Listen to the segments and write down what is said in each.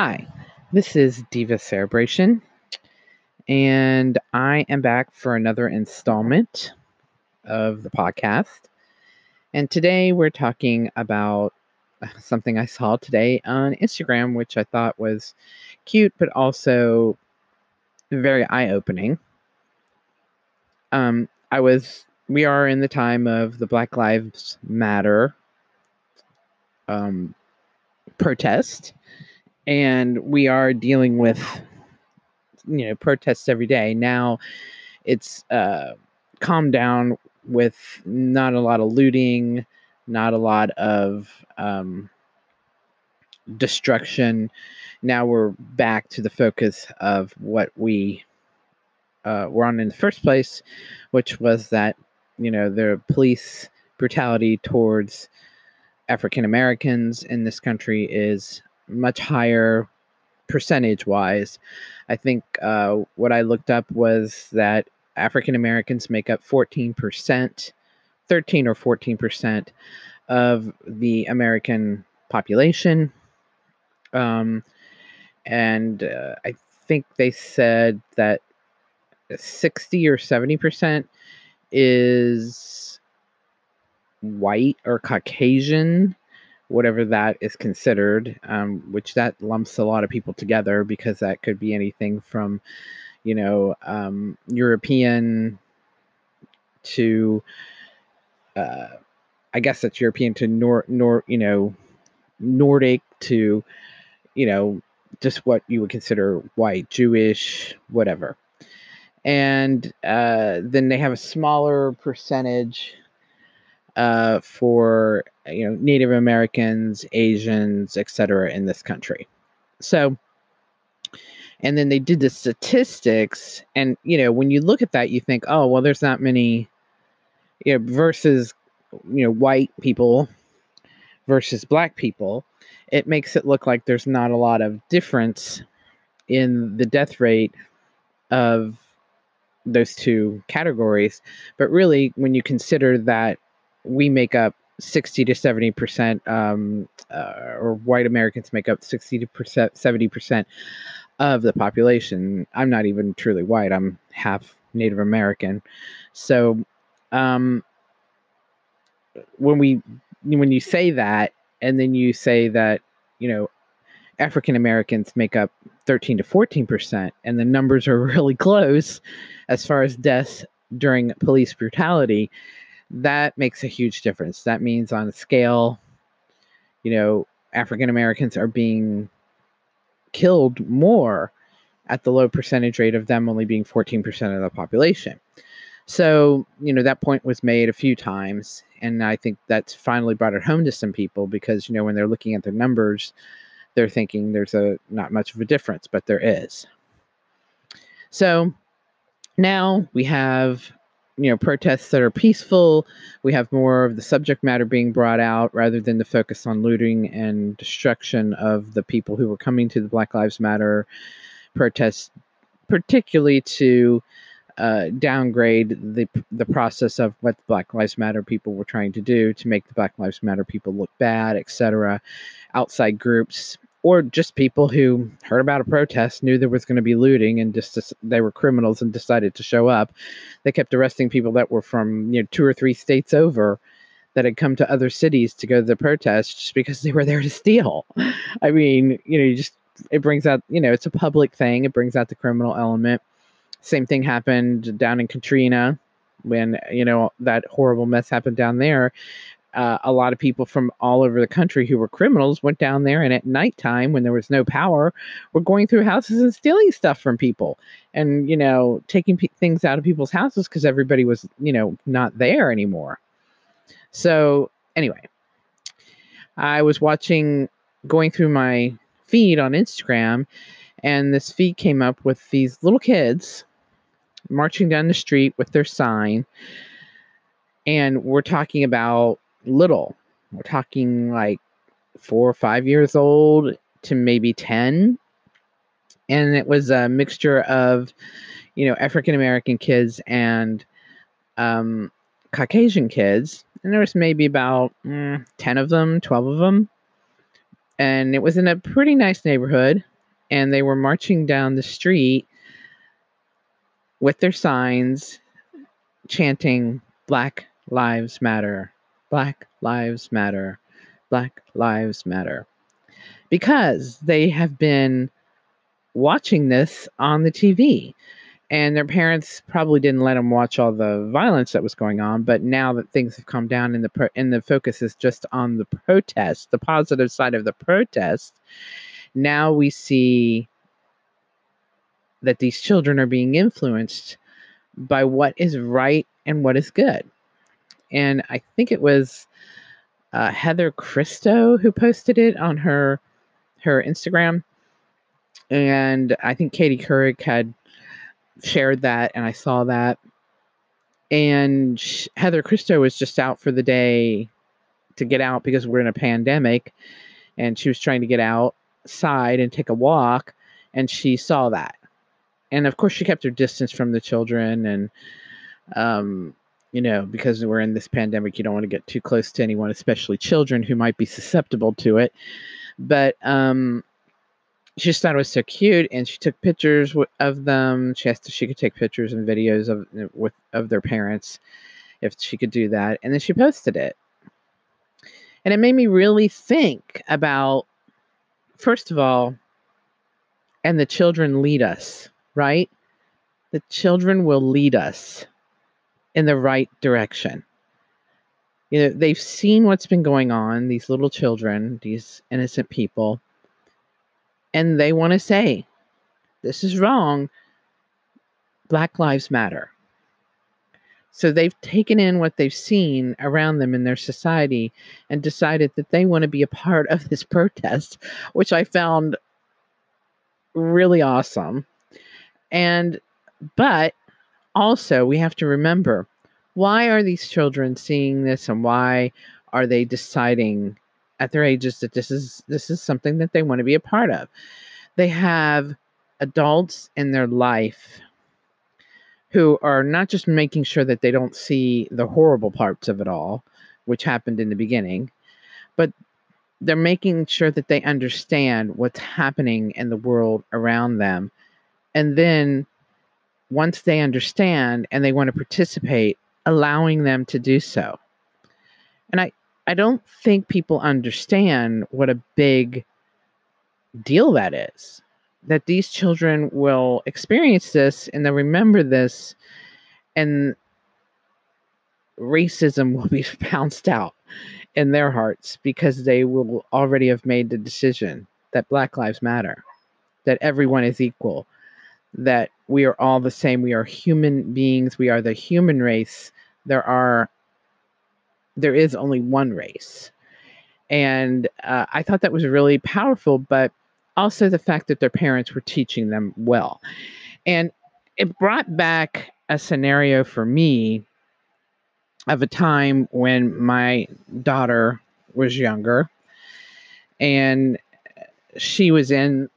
Hi, this is Diva Cerebration, and I am back for another installment of the podcast. And today we're talking about something I saw today on Instagram, which I thought was cute, but also very eye opening. Um, I was, we are in the time of the Black Lives Matter um, protest and we are dealing with you know protests every day. Now it's uh, calmed down with not a lot of looting not a lot of um, destruction. Now we're back to the focus of what we uh, were on in the first place which was that you know the police brutality towards african americans in this country is much higher percentage wise. I think uh, what I looked up was that African Americans make up 14%, 13 or 14% of the American population. Um, and uh, I think they said that 60 or 70% is white or Caucasian whatever that is considered, um, which that lumps a lot of people together because that could be anything from, you know, um, European to, uh, I guess that's European to nor nor you know, Nordic to, you know, just what you would consider white, Jewish, whatever. And uh, then they have a smaller percentage uh, for you know Native Americans, Asians, etc. in this country. So, and then they did the statistics, and you know when you look at that, you think, oh well, there's not many, you know, versus you know white people versus black people. It makes it look like there's not a lot of difference in the death rate of those two categories. But really, when you consider that we make up 60 to 70 percent, um, uh, or white Americans make up 60 to 70 percent of the population. I'm not even truly white. I'm half Native American. So, um, when we when you say that, and then you say that you know African Americans make up 13 to 14 percent, and the numbers are really close as far as deaths during police brutality that makes a huge difference. That means on a scale, you know, African Americans are being killed more at the low percentage rate of them only being 14% of the population. So, you know, that point was made a few times. And I think that's finally brought it home to some people because, you know, when they're looking at their numbers, they're thinking there's a not much of a difference, but there is. So now we have you know protests that are peaceful we have more of the subject matter being brought out rather than the focus on looting and destruction of the people who were coming to the black lives matter protests particularly to uh, downgrade the the process of what the Black Lives Matter people were trying to do to make the Black Lives Matter people look bad, etc. Outside groups or just people who heard about a protest, knew there was going to be looting, and just they were criminals and decided to show up. They kept arresting people that were from you know two or three states over that had come to other cities to go to the protest just because they were there to steal. I mean, you know, you just it brings out you know it's a public thing. It brings out the criminal element. Same thing happened down in Katrina when you know that horrible mess happened down there uh, a lot of people from all over the country who were criminals went down there and at nighttime when there was no power were going through houses and stealing stuff from people and you know taking p- things out of people's houses because everybody was you know not there anymore. So anyway i was watching going through my feed on instagram and this feed came up with these little kids marching down the street with their sign and we're talking about little. We're talking like four or five years old to maybe 10. And it was a mixture of, you know, African American kids and um, Caucasian kids. And there was maybe about mm, 10 of them, 12 of them. and it was in a pretty nice neighborhood and they were marching down the street with their signs chanting black lives matter black lives matter. Black lives matter. Because they have been watching this on the TV and their parents probably didn't let them watch all the violence that was going on but now that things have come down and the pro- and the focus is just on the protest the positive side of the protest now we see that these children are being influenced by what is right and what is good and i think it was uh, heather christo who posted it on her her instagram and i think katie couric had shared that and I saw that. And Heather Christo was just out for the day to get out because we're in a pandemic and she was trying to get outside and take a walk and she saw that. And of course she kept her distance from the children and um you know, because we're in this pandemic, you don't want to get too close to anyone, especially children who might be susceptible to it. But um she just thought it was so cute, and she took pictures of them. She asked if she could take pictures and videos of with of their parents, if she could do that, and then she posted it. And it made me really think about, first of all, and the children lead us, right? The children will lead us in the right direction. You know, they've seen what's been going on, these little children, these innocent people and they want to say, this is wrong. Black Lives Matter. So they've taken in what they've seen around them in their society and decided that they want to be a part of this protest, which I found really awesome. And, but also we have to remember why are these children seeing this and why are they deciding at their ages that this is this is something that they want to be a part of. They have adults in their life who are not just making sure that they don't see the horrible parts of it all, which happened in the beginning, but they're making sure that they understand what's happening in the world around them. And then once they understand and they want to participate, allowing them to do so. And I, I don't think people understand what a big deal that is. That these children will experience this and they'll remember this, and racism will be pounced out in their hearts because they will already have made the decision that Black Lives Matter, that everyone is equal, that we are all the same. We are human beings. We are the human race. There are there is only one race. And uh, I thought that was really powerful, but also the fact that their parents were teaching them well. And it brought back a scenario for me of a time when my daughter was younger and she was in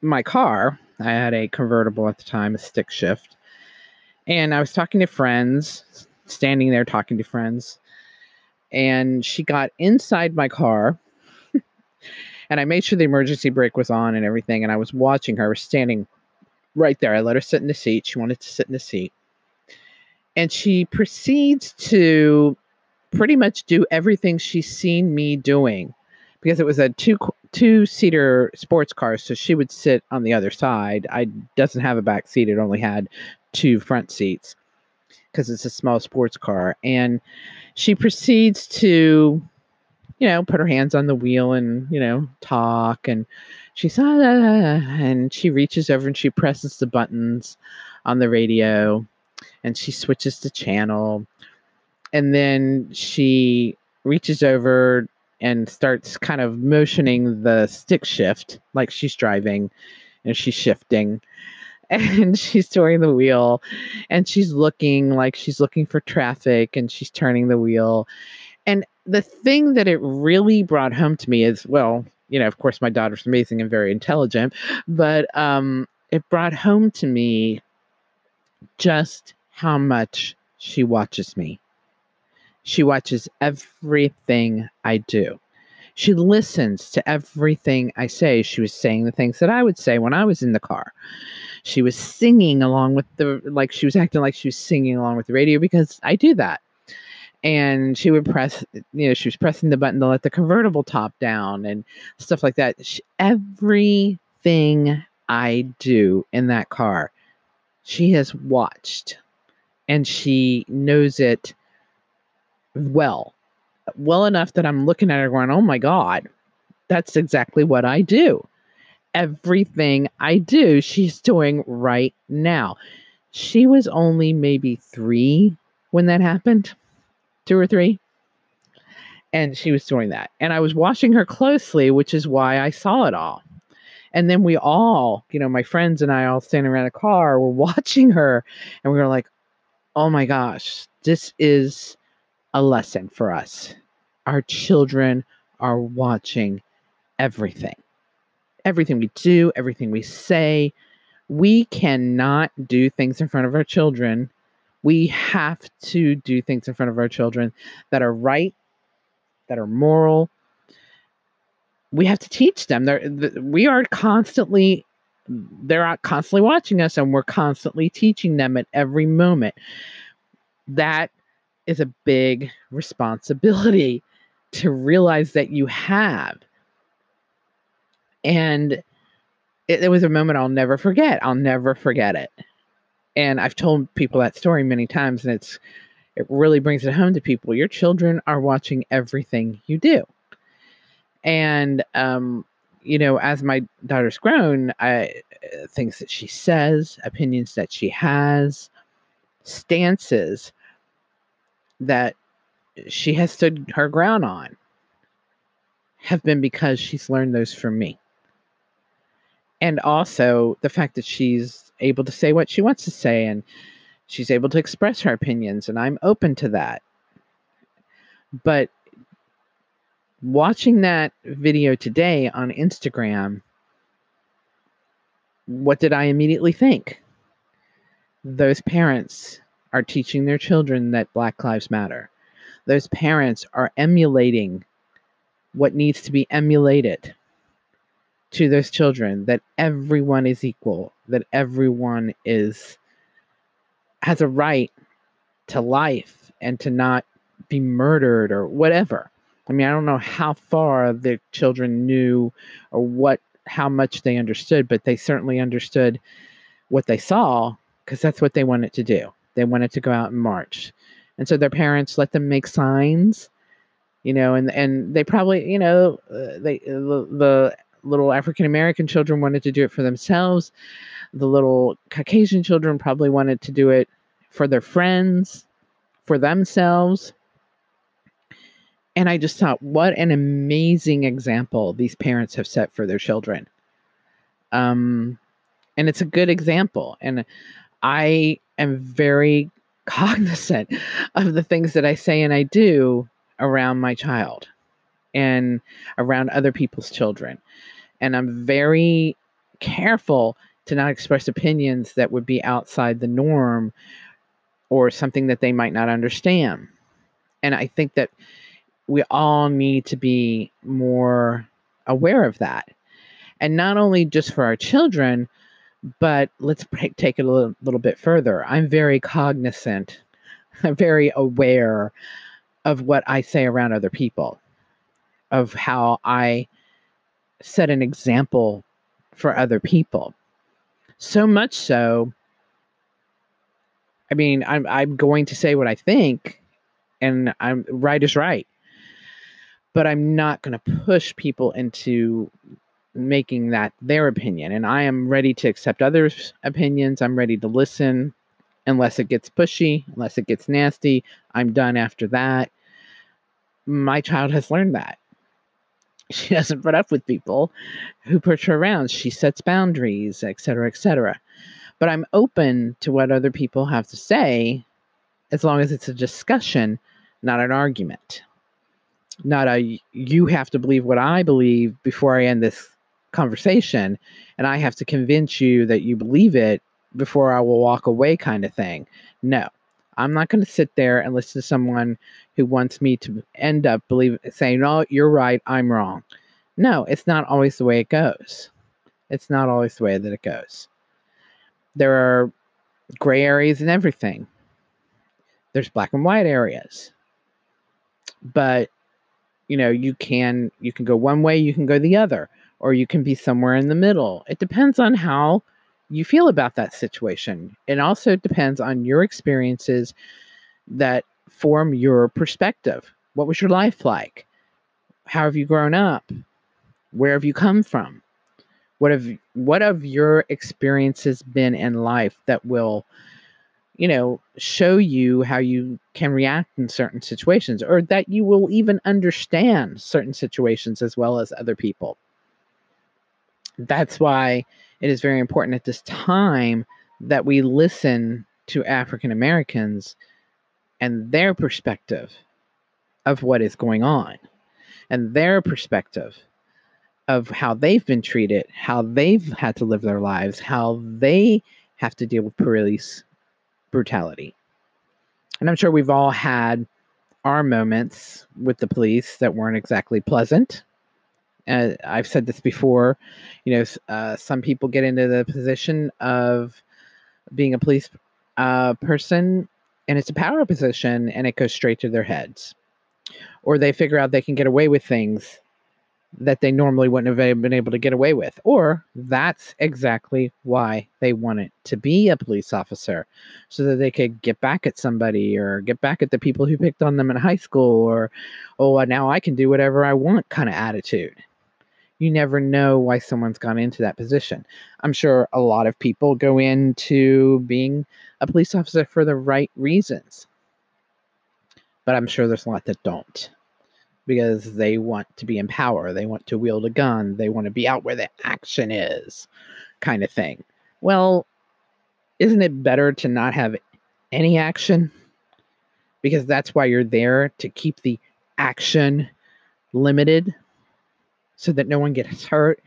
my car. I had a convertible at the time, a stick shift. And I was talking to friends, standing there talking to friends and she got inside my car and I made sure the emergency brake was on and everything. And I was watching her, standing right there. I let her sit in the seat. She wanted to sit in the seat. And she proceeds to pretty much do everything she's seen me doing because it was a two two seater sports car so she would sit on the other side i doesn't have a back seat it only had two front seats because it's a small sports car. And she proceeds to, you know, put her hands on the wheel and, you know, talk. And she's, ah, ah, ah, ah, and she reaches over and she presses the buttons on the radio and she switches the channel. And then she reaches over and starts kind of motioning the stick shift like she's driving and she's shifting and she's turning the wheel and she's looking like she's looking for traffic and she's turning the wheel. And the thing that it really brought home to me is well, you know, of course, my daughter's amazing and very intelligent, but um, it brought home to me just how much she watches me. She watches everything I do. She listens to everything I say. She was saying the things that I would say when I was in the car. She was singing along with the, like, she was acting like she was singing along with the radio because I do that. And she would press, you know, she was pressing the button to let the convertible top down and stuff like that. She, everything I do in that car, she has watched and she knows it well well enough that I'm looking at her going, oh my God, that's exactly what I do. Everything I do, she's doing right now. She was only maybe three when that happened, two or three. And she was doing that. And I was watching her closely, which is why I saw it all. And then we all, you know, my friends and I all standing around a car were watching her and we were like, oh my gosh, this is a lesson for us. Our children are watching everything. Everything we do, everything we say. We cannot do things in front of our children. We have to do things in front of our children that are right, that are moral. We have to teach them. They're, we are constantly they're constantly watching us and we're constantly teaching them at every moment. That is a big responsibility to realize that you have. And it, it, was a moment I'll never forget. I'll never forget it. And I've told people that story many times, and it's it really brings it home to people. Your children are watching everything you do. And um, you know, as my daughter's grown, I uh, things that she says, opinions that she has, stances that she has stood her ground on have been because she's learned those from me. And also the fact that she's able to say what she wants to say and she's able to express her opinions, and I'm open to that. But watching that video today on Instagram, what did I immediately think? Those parents are teaching their children that Black Lives Matter those parents are emulating what needs to be emulated to those children that everyone is equal, that everyone is has a right to life and to not be murdered or whatever. I mean, I don't know how far the children knew or what how much they understood, but they certainly understood what they saw because that's what they wanted to do. They wanted to go out and march. And so their parents let them make signs you know and and they probably you know uh, they the, the little african american children wanted to do it for themselves. The little caucasian children probably wanted to do it for their friends for themselves. And i just thought what an amazing example these parents have set for their children. Um and it's a good example. And i am very cognizant of the things that I say and I do around my child and around other people's children. And I'm very careful to not express opinions that would be outside the norm or something that they might not understand. And I think that we all need to be more aware of that. And not only just for our children, but let's take it a little, little bit further. I'm very cognizant, I'm very aware of what I say around other people, of how I set an example for other people. So much so, I mean, I'm, I'm going to say what I think, and I'm right is right. But I'm not going to push people into making that their opinion. And I am ready to accept others' opinions. I'm ready to listen unless it gets pushy, unless it gets nasty. I'm done after that. My child has learned that. She doesn't put up with people who push her around. She sets boundaries, etc., etc. But I'm open to what other people have to say as long as it's a discussion, not an argument. Not a you have to believe what I believe before I end this conversation and I have to convince you that you believe it before I will walk away kind of thing. No. I'm not going to sit there and listen to someone who wants me to end up believe saying, "No, you're right, I'm wrong." No, it's not always the way it goes. It's not always the way that it goes. There are gray areas in everything. There's black and white areas. But you know, you can you can go one way, you can go the other, or you can be somewhere in the middle. It depends on how you feel about that situation. It also depends on your experiences that form your perspective. What was your life like? How have you grown up? Where have you come from? What have what have your experiences been in life that will you know, show you how you can react in certain situations or that you will even understand certain situations as well as other people. That's why it is very important at this time that we listen to African Americans and their perspective of what is going on and their perspective of how they've been treated, how they've had to live their lives, how they have to deal with police brutality. And I'm sure we've all had our moments with the police that weren't exactly pleasant. Uh, I've said this before, you know, uh, some people get into the position of being a police uh, person and it's a power position and it goes straight to their heads. Or they figure out they can get away with things that they normally wouldn't have been able to get away with. Or that's exactly why they wanted to be a police officer so that they could get back at somebody or get back at the people who picked on them in high school or, oh, now I can do whatever I want kind of attitude. You never know why someone's gone into that position. I'm sure a lot of people go into being a police officer for the right reasons, but I'm sure there's a lot that don't because they want to be in power. They want to wield a gun. They want to be out where the action is, kind of thing. Well, isn't it better to not have any action? Because that's why you're there to keep the action limited so that no one gets hurt,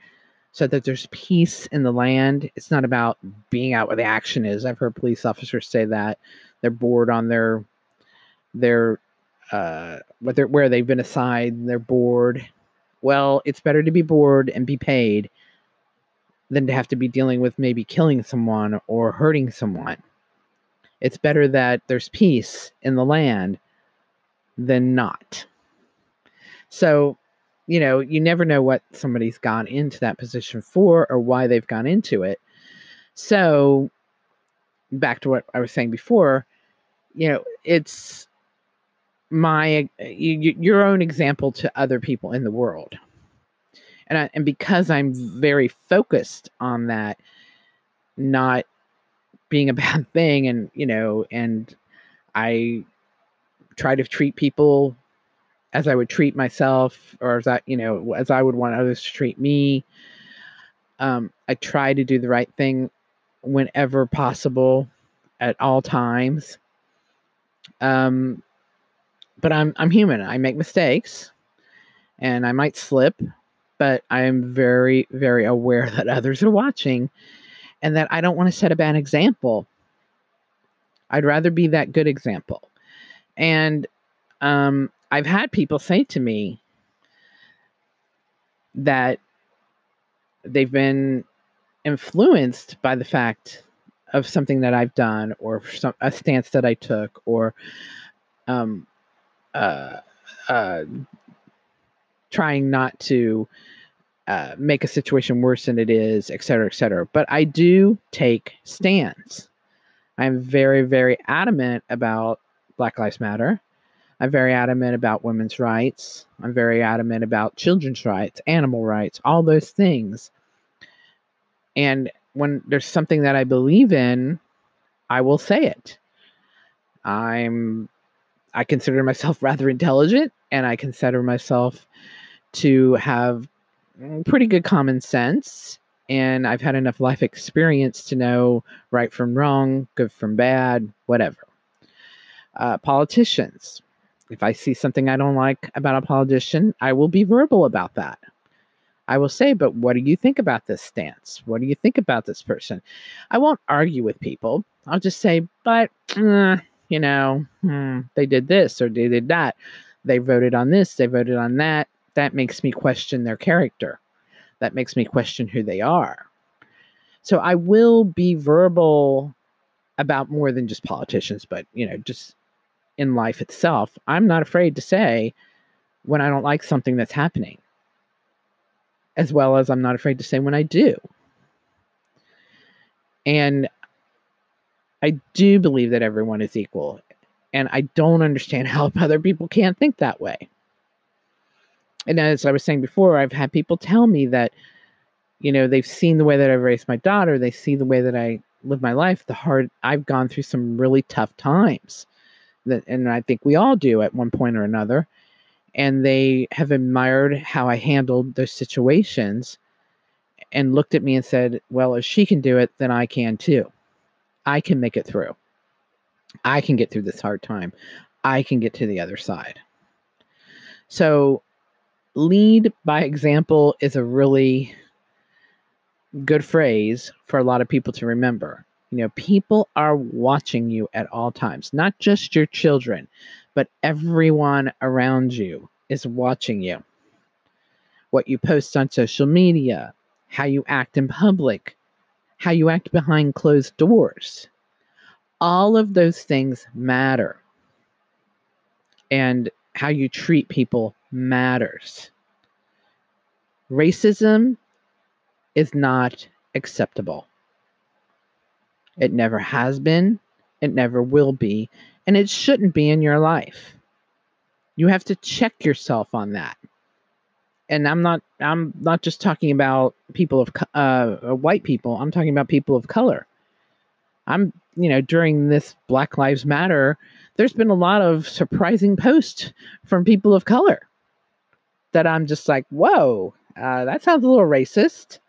so that there's peace in the land. It's not about being out where the action is. I've heard police officers say that they're bored on their their uh, whether where they've been assigned, they're bored. Well, it's better to be bored and be paid than to have to be dealing with maybe killing someone or hurting someone. It's better that there's peace in the land than not. So, you know, you never know what somebody's gone into that position for or why they've gone into it. So, back to what I was saying before, you know, it's my uh, your own example to other people in the world and I, and because i'm very focused on that not being a bad thing and you know and i try to treat people as i would treat myself or as i you know as i would want others to treat me um, i try to do the right thing whenever possible at all times um, but I'm I'm human. I make mistakes and I might slip, but I am very very aware that others are watching and that I don't want to set a bad example. I'd rather be that good example. And um, I've had people say to me that they've been influenced by the fact of something that I've done or some, a stance that I took or um, uh, uh, trying not to uh, make a situation worse than it is, et cetera, et cetera. But I do take stands. I'm very, very adamant about Black Lives Matter. I'm very adamant about women's rights. I'm very adamant about children's rights, animal rights, all those things. And when there's something that I believe in, I will say it. I'm I consider myself rather intelligent and I consider myself to have pretty good common sense. And I've had enough life experience to know right from wrong, good from bad, whatever. Uh, politicians. If I see something I don't like about a politician, I will be verbal about that. I will say, but what do you think about this stance? What do you think about this person? I won't argue with people. I'll just say, but uh, you know, hmm, they did this or they did that. They voted on this, they voted on that. That makes me question their character. That makes me question who they are. So I will be verbal about more than just politicians, but you know, just in life itself. I'm not afraid to say when I don't like something that's happening, as well as I'm not afraid to say when I do. And I do believe that everyone is equal. And I don't understand how other people can't think that way. And as I was saying before, I've had people tell me that, you know, they've seen the way that I've raised my daughter, they see the way that I live my life, the hard I've gone through some really tough times. And I think we all do at one point or another. And they have admired how I handled those situations and looked at me and said, Well, if she can do it, then I can too. I can make it through. I can get through this hard time. I can get to the other side. So, lead by example is a really good phrase for a lot of people to remember. You know, people are watching you at all times, not just your children, but everyone around you is watching you. What you post on social media, how you act in public, how you act behind closed doors. All of those things matter. And how you treat people matters. Racism is not acceptable. It never has been, it never will be, and it shouldn't be in your life. You have to check yourself on that and I'm not I'm not just talking about people of uh, uh, white people. I'm talking about people of color. I'm you know during this Black Lives Matter, there's been a lot of surprising posts from people of color that I'm just like, whoa, uh, that sounds a little racist.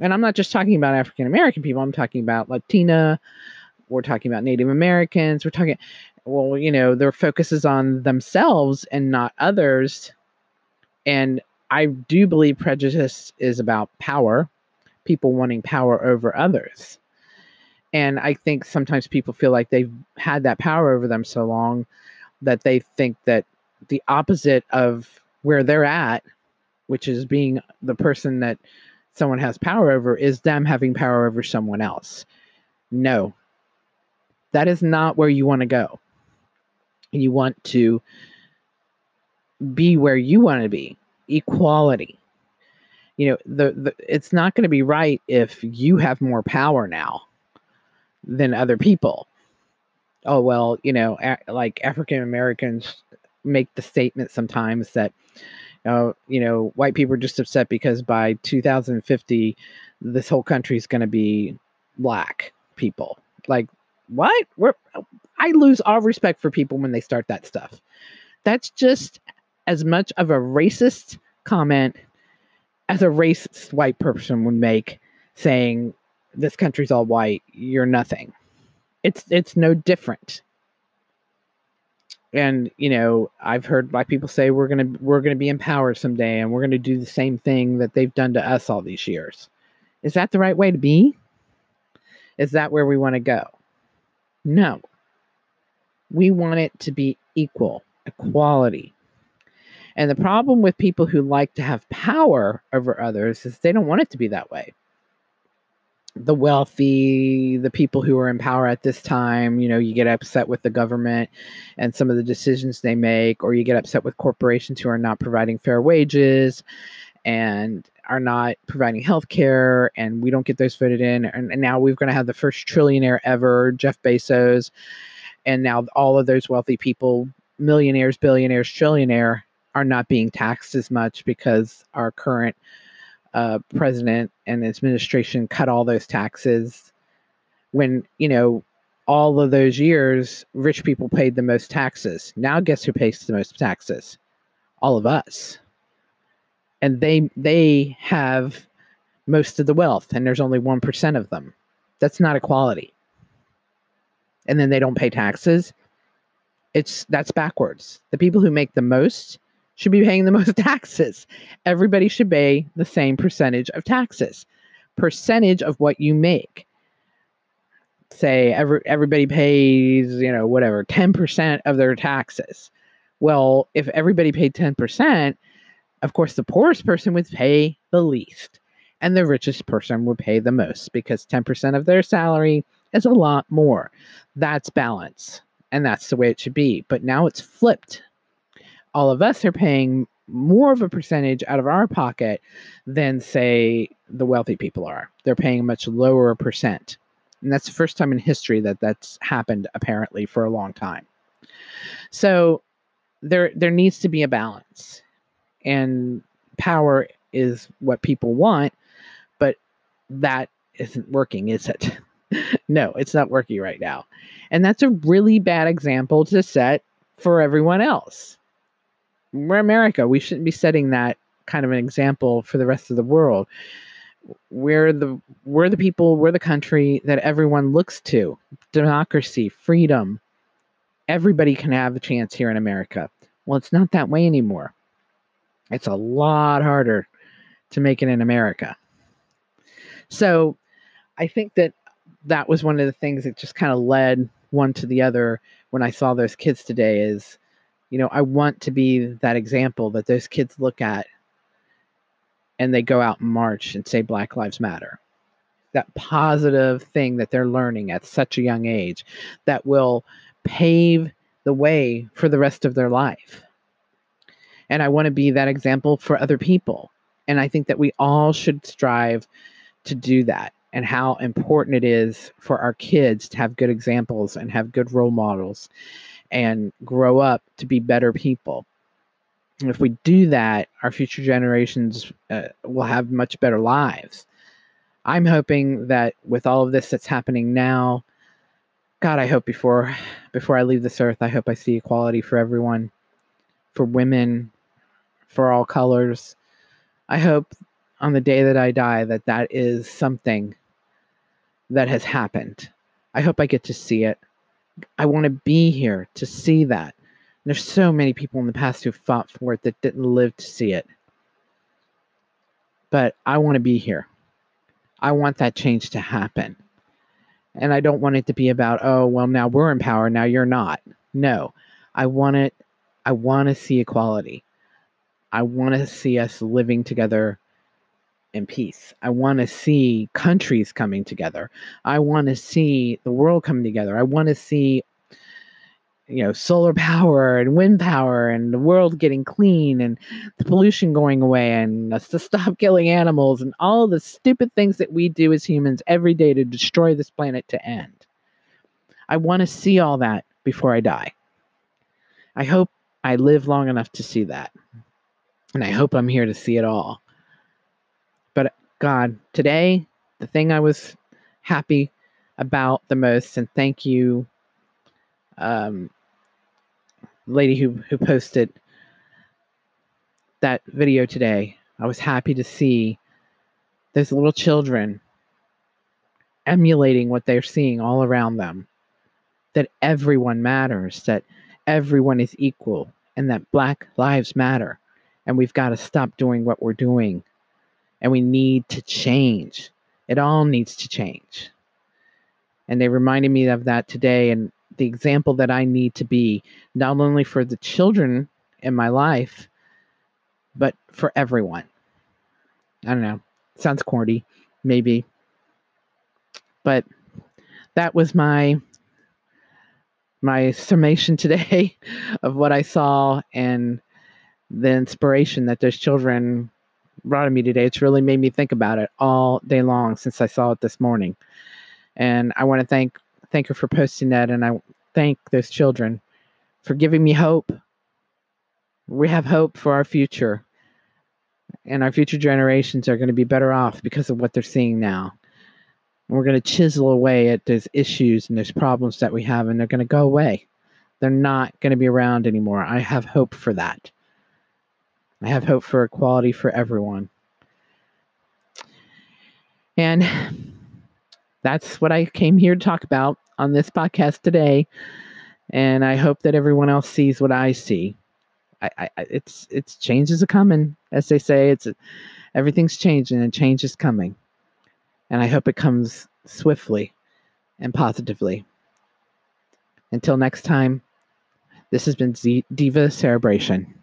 And I'm not just talking about African American people. I'm talking about Latina. We're talking about Native Americans. We're talking, well, you know, their focus is on themselves and not others. And I do believe prejudice is about power, people wanting power over others. And I think sometimes people feel like they've had that power over them so long that they think that the opposite of where they're at, which is being the person that someone has power over, is them having power over someone else. No, that is not where you want to go. You want to be where you want to be equality. You know, the, the it's not going to be right if you have more power now than other people. Oh well, you know, like African Americans make the statement sometimes that uh, you know, white people are just upset because by 2050, this whole country is going to be black people. Like, what? We're, I lose all respect for people when they start that stuff. That's just as much of a racist comment as a racist white person would make saying this country's all white, you're nothing. It's it's no different. And you know, I've heard black people say we're gonna we're gonna be empowered someday, and we're gonna do the same thing that they've done to us all these years. Is that the right way to be? Is that where we want to go? No. We want it to be equal, equality, and the problem with people who like to have power over others is they don't want it to be that way. The wealthy, the people who are in power at this time, you know, you get upset with the government and some of the decisions they make, or you get upset with corporations who are not providing fair wages and are not providing health care, and we don't get those voted in. And, and now we're going to have the first trillionaire ever, Jeff Bezos. And now all of those wealthy people, millionaires, billionaires, trillionaire, are not being taxed as much because our current uh, president and administration cut all those taxes. When you know all of those years rich people paid the most taxes. Now guess who pays the most taxes? All of us. And they they have most of the wealth and there's only 1% of them. That's not equality. And then they don't pay taxes. It's that's backwards. The people who make the most should be paying the most taxes. Everybody should pay the same percentage of taxes, percentage of what you make. say every, everybody pays, you know, whatever, 10% of their taxes. Well, if everybody paid 10%, of course, the poorest person would pay the least, and the richest person would pay the most because 10% of their salary is a lot more. That's balance, and that's the way it should be. But now it's flipped. All of us are paying more of a percentage out of our pocket than, say, the wealthy people are. They're paying a much lower percent. And that's the first time in history that that's happened, apparently, for a long time. So there, there needs to be a balance. And power is what people want, but that isn't working, is it? no, it's not working right now. And that's a really bad example to set for everyone else we're America. We shouldn't be setting that kind of an example for the rest of the world. We're the we're the people, we're the country that everyone looks to. Democracy, freedom. Everybody can have a chance here in America. Well, it's not that way anymore. It's a lot harder to make it in America. So, I think that that was one of the things that just kind of led one to the other when I saw those kids today is you know, I want to be that example that those kids look at and they go out and march and say Black Lives Matter. That positive thing that they're learning at such a young age that will pave the way for the rest of their life. And I want to be that example for other people. And I think that we all should strive to do that and how important it is for our kids to have good examples and have good role models and grow up to be better people. And if we do that, our future generations uh, will have much better lives. I'm hoping that with all of this that's happening now, God, I hope before before I leave this earth, I hope I see equality for everyone, for women, for all colors. I hope on the day that I die that that is something that has happened. I hope I get to see it. I want to be here to see that. And there's so many people in the past who fought for it that didn't live to see it. But I want to be here. I want that change to happen. And I don't want it to be about, oh, well, now we're in power, now you're not. No. I want it I want to see equality. I want to see us living together in peace. I want to see countries coming together. I want to see the world coming together. I want to see you know solar power and wind power and the world getting clean and the pollution going away and us to stop killing animals and all the stupid things that we do as humans every day to destroy this planet to end. I want to see all that before I die. I hope I live long enough to see that. And I hope I'm here to see it all. God, today, the thing I was happy about the most, and thank you, um, lady who, who posted that video today. I was happy to see those little children emulating what they're seeing all around them. That everyone matters, that everyone is equal, and that Black Lives Matter. And we've got to stop doing what we're doing and we need to change. It all needs to change. And they reminded me of that today and the example that I need to be, not only for the children in my life, but for everyone. I don't know. Sounds corny, maybe. But that was my my summation today of what I saw and the inspiration that those children brought me today. It's really made me think about it all day long since I saw it this morning. And I want to thank thank her for posting that, and I thank those children for giving me hope. We have hope for our future, and our future generations are going to be better off because of what they're seeing now. we're going to chisel away at those issues and those problems that we have, and they're going to go away. They're not going to be around anymore. I have hope for that. I have hope for equality for everyone. And that's what I came here to talk about on this podcast today. And I hope that everyone else sees what I see. I, I it's it's changes are coming, as they say. It's everything's changing and change is coming. And I hope it comes swiftly and positively. Until next time, this has been Z- Diva Cerebration.